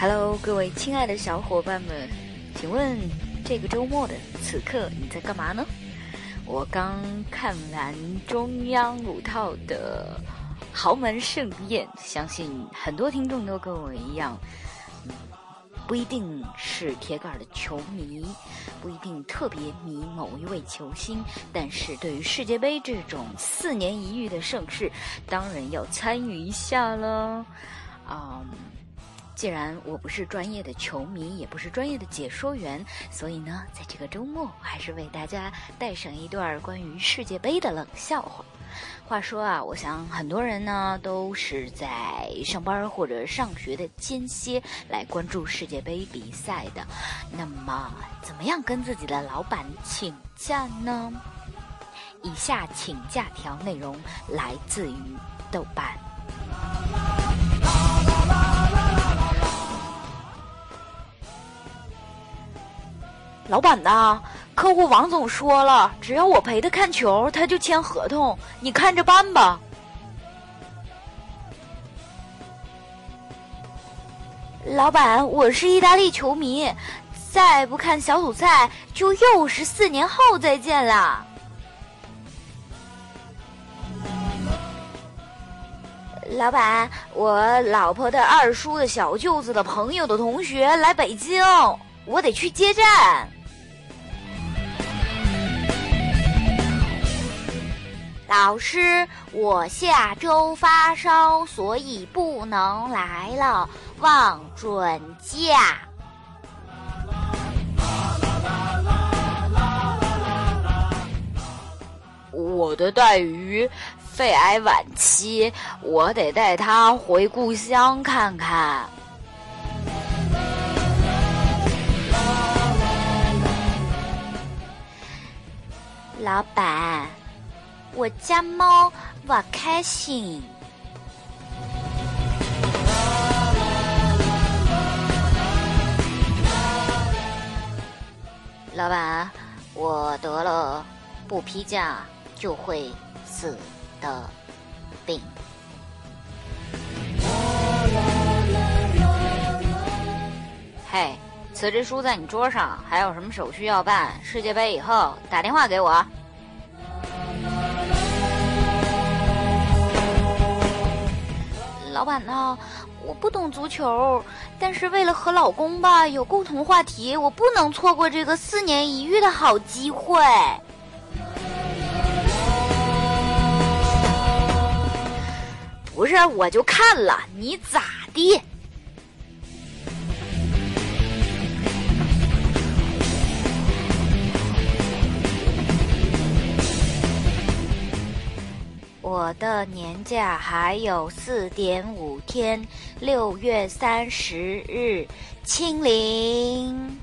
Hello，各位亲爱的小伙伴们，请问这个周末的此刻你在干嘛呢？我刚看完中央五套的豪门盛宴，相信很多听众都跟我一样，不一定是铁杆的球迷，不一定特别迷某一位球星，但是对于世界杯这种四年一遇的盛事，当然要参与一下了，啊。既然我不是专业的球迷，也不是专业的解说员，所以呢，在这个周末，我还是为大家带上一段关于世界杯的冷笑话。话说啊，我想很多人呢都是在上班或者上学的间歇来关注世界杯比赛的。那么，怎么样跟自己的老板请假呢？以下请假条内容来自于豆瓣。老板呐，客户王总说了，只要我陪他看球，他就签合同，你看着办吧。老板，我是意大利球迷，再不看小组赛，就又是四年后再见了。老板，我老婆的二叔的小舅子的朋友的同学来北京，我得去接站。老师，我下周发烧，所以不能来了，望准假。我的带鱼肺癌晚期，我得带他回故乡看看。老板。我家猫不开心。老板，我得了不批假就会死的病。嘿，辞职书在你桌上，还有什么手续要办？世界杯以后打电话给我。老板呢？我不懂足球，但是为了和老公吧有共同话题，我不能错过这个四年一遇的好机会。不是，我就看了，你咋的？我的年假还有四点五天，六月三十日清零。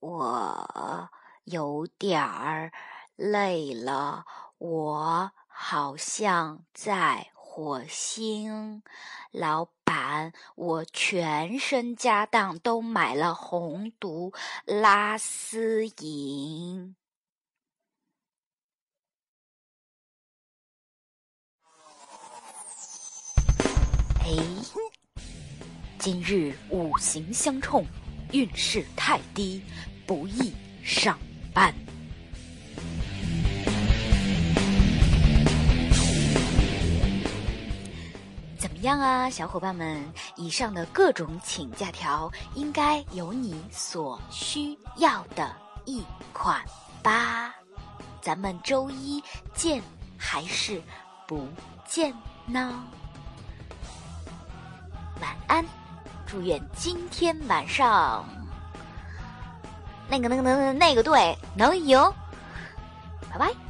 我有点儿累了，我好像在。火星，老板，我全身家当都买了红毒拉丝银。哎，今日五行相冲，运势太低，不宜上班。样啊，小伙伴们，以上的各种请假条，应该有你所需要的一款吧？咱们周一见还是不见呢？晚安，祝愿今天晚上那个、那个、那、个那个队能赢，拜拜。